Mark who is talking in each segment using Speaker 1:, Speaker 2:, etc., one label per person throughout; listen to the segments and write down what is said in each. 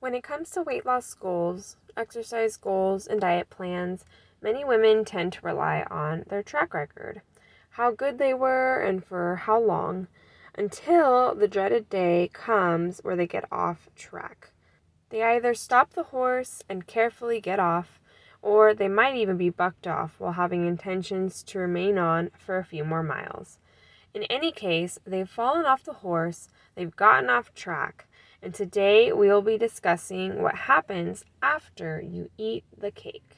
Speaker 1: When it comes to weight loss goals, exercise goals, and diet plans, many women tend to rely on their track record how good they were and for how long until the dreaded day comes where they get off track. They either stop the horse and carefully get off, or they might even be bucked off while having intentions to remain on for a few more miles. In any case, they've fallen off the horse, they've gotten off track, and today we will be discussing what happens after you eat the cake.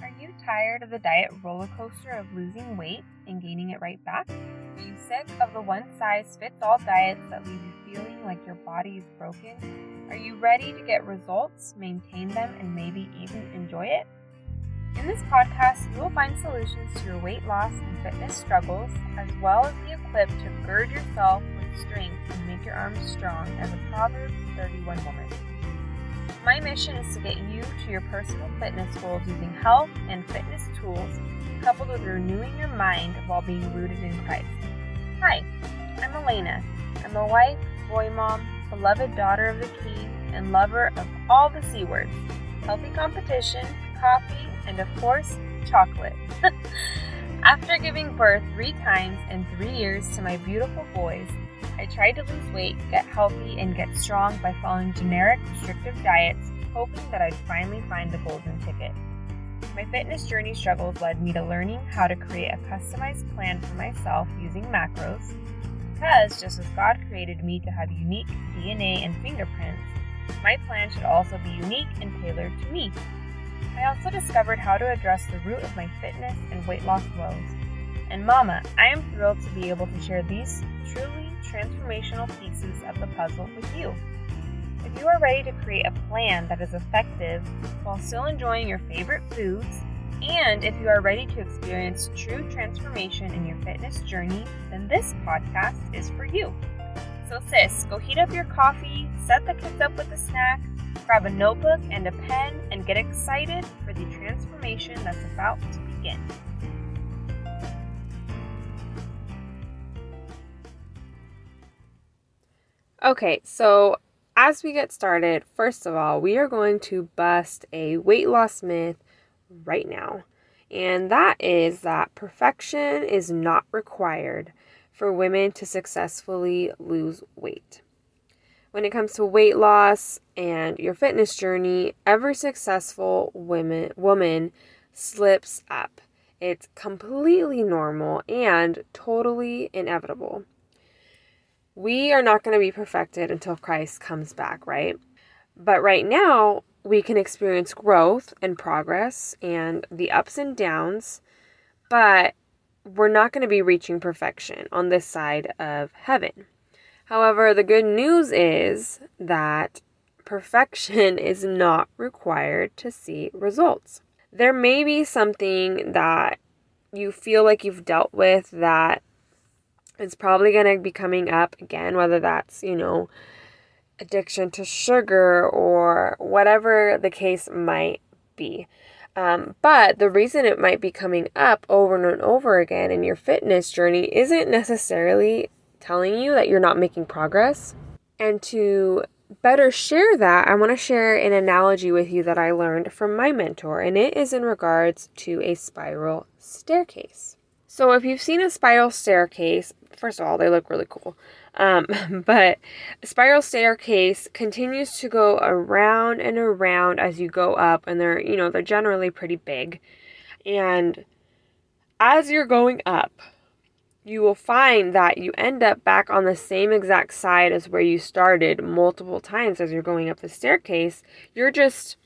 Speaker 1: Are you tired of the diet roller coaster of losing weight and gaining it right back? Are you sick of the one size fits all diets that leave you feeling like your body is broken? Are you ready to get results, maintain them, and maybe even enjoy it? In this podcast, you will find solutions to your weight loss and fitness struggles, as well as be equipped to gird yourself with strength and make your arms strong as a Proverbs 31 woman. My mission is to get you to your personal fitness goals using health and fitness tools, coupled with renewing your mind while being rooted in Christ. Hi, I'm Alayna. I'm a wife, boy mom, beloved daughter of the King, and lover of all the C words healthy competition, coffee, and of course, chocolate. After giving birth three times in three years to my beautiful boys, I tried to lose weight, get healthy, and get strong by following generic, restrictive diets, hoping that I'd finally find the golden ticket. My fitness journey struggles led me to learning how to create a customized plan for myself using macros, because just as God created me to have unique DNA and fingerprints, my plan should also be unique and tailored to me. I also discovered how to address the root of my fitness and weight loss woes. And Mama, I am thrilled to be able to share these truly transformational pieces of the puzzle with you. If you are ready to create a plan that is effective while still enjoying your favorite foods, and if you are ready to experience true transformation in your fitness journey, then this podcast is for you. So, sis, go heat up your coffee, set the kids up with a snack, grab a notebook and a pen, and get excited for the transformation that's about to begin. Okay, so as we get started, first of all, we are going to bust a weight loss myth right now. And that is that perfection is not required for women to successfully lose weight. When it comes to weight loss and your fitness journey, every successful women, woman slips up. It's completely normal and totally inevitable we are not going to be perfected until Christ comes back, right? But right now, we can experience growth and progress and the ups and downs, but we're not going to be reaching perfection on this side of heaven. However, the good news is that perfection is not required to see results. There may be something that you feel like you've dealt with that it's probably going to be coming up again, whether that's, you know, addiction to sugar or whatever the case might be. Um, but the reason it might be coming up over and over again in your fitness journey isn't necessarily telling you that you're not making progress. And to better share that, I want to share an analogy with you that I learned from my mentor, and it is in regards to a spiral staircase. So, if you've seen a spiral staircase, first of all, they look really cool. Um, but spiral staircase continues to go around and around as you go up, and they're, you know, they're generally pretty big. And as you're going up, you will find that you end up back on the same exact side as where you started multiple times as you're going up the staircase. You're just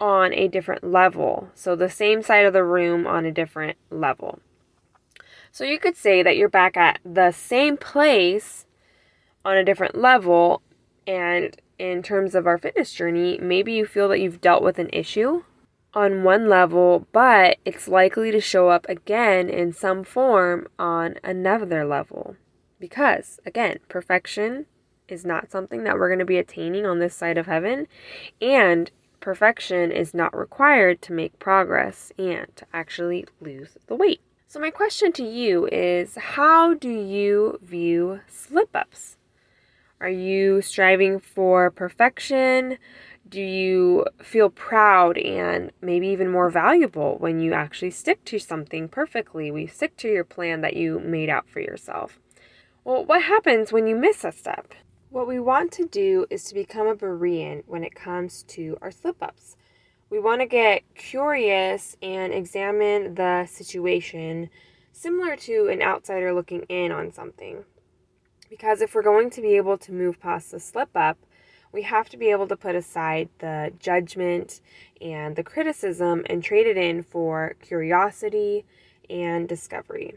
Speaker 1: on a different level. So the same side of the room on a different level. So you could say that you're back at the same place on a different level. And in terms of our fitness journey, maybe you feel that you've dealt with an issue on one level, but it's likely to show up again in some form on another level. Because, again, perfection is not something that we're going to be attaining on this side of heaven, and perfection is not required to make progress and to actually lose the weight. So, my question to you is how do you view slip ups? Are you striving for perfection? Do you feel proud and maybe even more valuable when you actually stick to something perfectly? We stick to your plan that you made out for yourself. Well, what happens when you miss a step? What we want to do is to become a Berean when it comes to our slip ups. We want to get curious and examine the situation similar to an outsider looking in on something. Because if we're going to be able to move past the slip up, we have to be able to put aside the judgment and the criticism and trade it in for curiosity and discovery.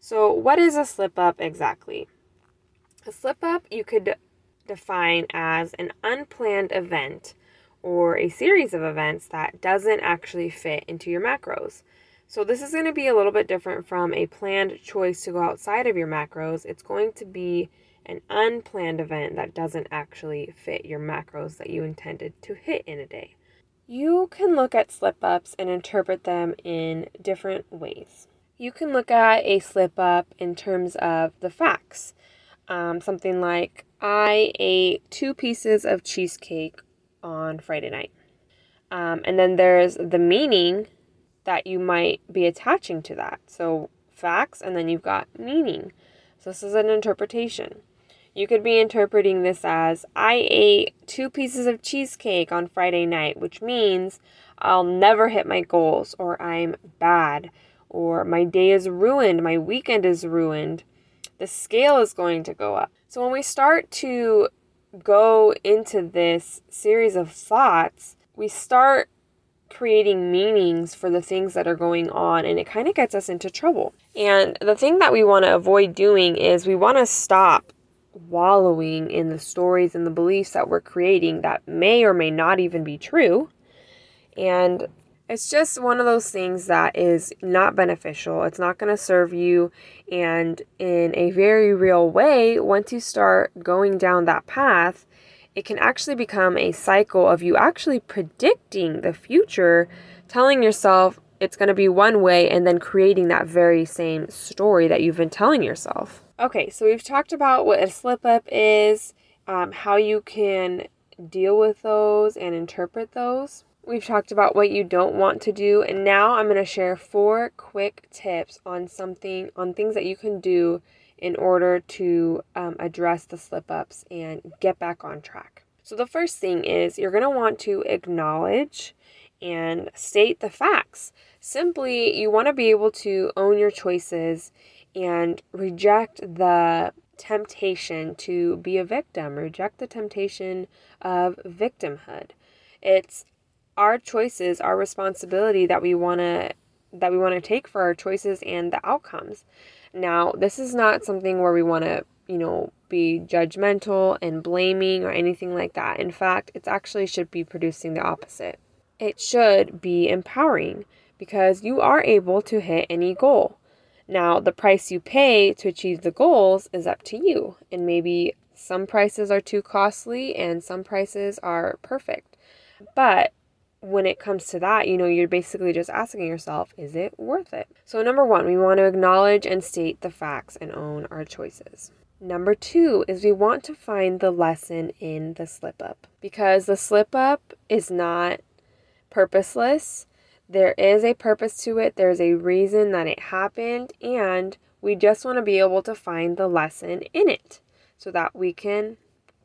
Speaker 1: So, what is a slip up exactly? A slip up you could define as an unplanned event or a series of events that doesn't actually fit into your macros. So, this is going to be a little bit different from a planned choice to go outside of your macros. It's going to be an unplanned event that doesn't actually fit your macros that you intended to hit in a day. You can look at slip ups and interpret them in different ways. You can look at a slip up in terms of the facts. Um, something like, I ate two pieces of cheesecake on Friday night. Um, and then there's the meaning that you might be attaching to that. So, facts, and then you've got meaning. So, this is an interpretation. You could be interpreting this as I ate two pieces of cheesecake on Friday night, which means I'll never hit my goals, or I'm bad, or my day is ruined, my weekend is ruined. The scale is going to go up. So, when we start to go into this series of thoughts, we start creating meanings for the things that are going on and it kind of gets us into trouble. And the thing that we want to avoid doing is we want to stop wallowing in the stories and the beliefs that we're creating that may or may not even be true. And it's just one of those things that is not beneficial. It's not going to serve you. And in a very real way, once you start going down that path, it can actually become a cycle of you actually predicting the future, telling yourself it's going to be one way, and then creating that very same story that you've been telling yourself. Okay, so we've talked about what a slip up is, um, how you can deal with those and interpret those. We've talked about what you don't want to do, and now I'm going to share four quick tips on something, on things that you can do in order to um, address the slip ups and get back on track. So, the first thing is you're going to want to acknowledge and state the facts. Simply, you want to be able to own your choices and reject the temptation to be a victim, reject the temptation of victimhood. It's our choices, our responsibility that we want to that we want to take for our choices and the outcomes. Now, this is not something where we want to, you know, be judgmental and blaming or anything like that. In fact, it actually should be producing the opposite. It should be empowering because you are able to hit any goal. Now, the price you pay to achieve the goals is up to you, and maybe some prices are too costly and some prices are perfect. But when it comes to that, you know, you're basically just asking yourself, is it worth it? So, number one, we want to acknowledge and state the facts and own our choices. Number two is we want to find the lesson in the slip up because the slip up is not purposeless. There is a purpose to it, there's a reason that it happened, and we just want to be able to find the lesson in it so that we can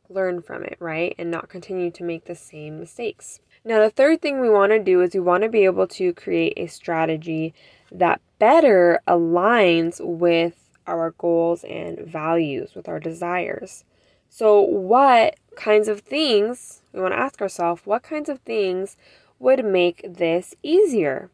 Speaker 1: learn from it, right? And not continue to make the same mistakes. Now, the third thing we want to do is we want to be able to create a strategy that better aligns with our goals and values, with our desires. So, what kinds of things, we want to ask ourselves, what kinds of things would make this easier?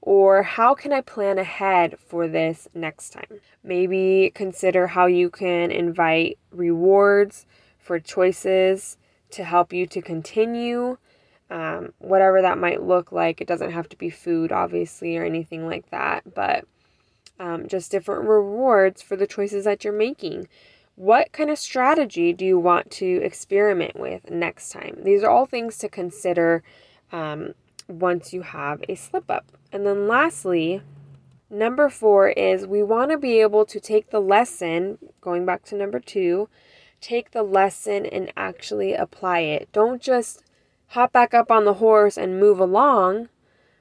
Speaker 1: Or how can I plan ahead for this next time? Maybe consider how you can invite rewards for choices to help you to continue um, whatever that might look like. It doesn't have to be food, obviously, or anything like that, but um, just different rewards for the choices that you're making. What kind of strategy do you want to experiment with next time? These are all things to consider um, once you have a slip up. And then lastly, Number four is we want to be able to take the lesson, going back to number two, take the lesson and actually apply it. Don't just hop back up on the horse and move along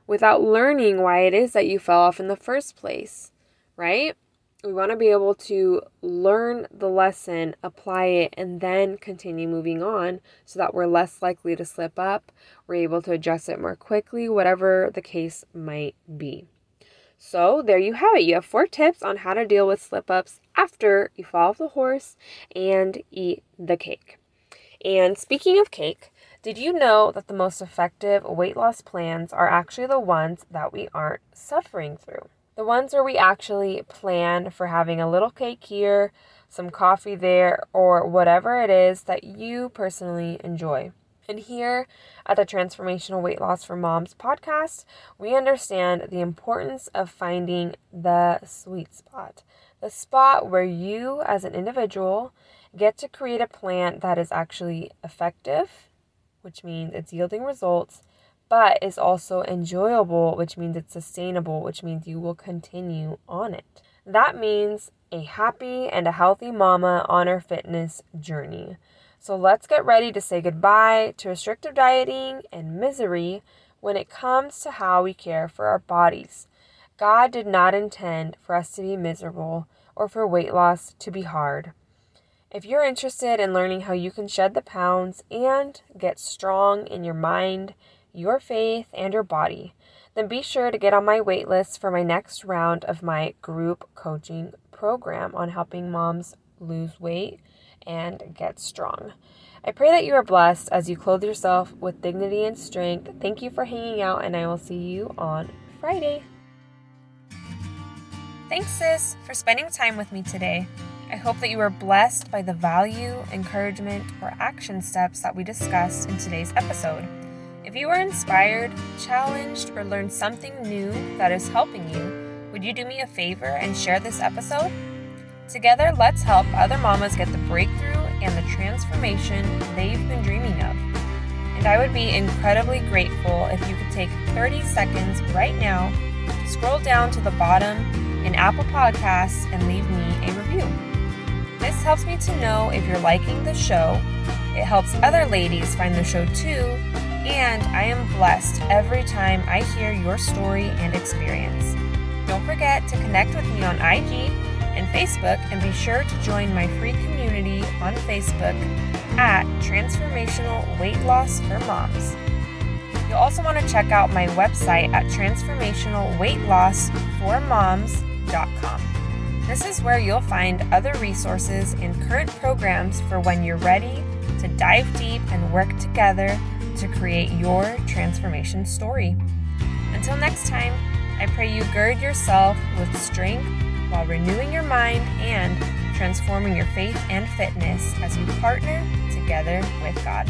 Speaker 1: without learning why it is that you fell off in the first place, right? We want to be able to learn the lesson, apply it, and then continue moving on so that we're less likely to slip up. We're able to adjust it more quickly, whatever the case might be. So, there you have it. You have four tips on how to deal with slip ups after you fall off the horse and eat the cake. And speaking of cake, did you know that the most effective weight loss plans are actually the ones that we aren't suffering through? The ones where we actually plan for having a little cake here, some coffee there, or whatever it is that you personally enjoy. And here at the Transformational Weight Loss for Moms podcast, we understand the importance of finding the sweet spot, the spot where you as an individual get to create a plan that is actually effective, which means it's yielding results, but is also enjoyable, which means it's sustainable, which means you will continue on it. That means a happy and a healthy mama on her fitness journey. So let's get ready to say goodbye to restrictive dieting and misery when it comes to how we care for our bodies. God did not intend for us to be miserable or for weight loss to be hard. If you're interested in learning how you can shed the pounds and get strong in your mind, your faith, and your body, then be sure to get on my waitlist for my next round of my group coaching program on helping moms lose weight and get strong. I pray that you are blessed as you clothe yourself with dignity and strength. Thank you for hanging out, and I will see you on Friday. Thanks, sis, for spending time with me today. I hope that you are blessed by the value, encouragement, or action steps that we discussed in today's episode. If you are inspired, challenged, or learned something new that is helping you, would you do me a favor and share this episode? Together, let's help other mamas get the breakthrough and the transformation they've been dreaming of. And I would be incredibly grateful if you could take 30 seconds right now, scroll down to the bottom in Apple Podcasts, and leave me a review. This helps me to know if you're liking the show. It helps other ladies find the show too, and I am blessed every time I hear your story and experience. Don't forget to connect with me on IG and Facebook, and be sure to join my free community on Facebook at Transformational Weight Loss for Moms. You'll also want to check out my website at transformationalweightlossformoms.com. This is where you'll find other resources and current programs for when you're ready to dive deep and work together to create your transformation story. Until next time, I pray you gird yourself with strength while renewing your mind and transforming your faith and fitness as you partner together with God.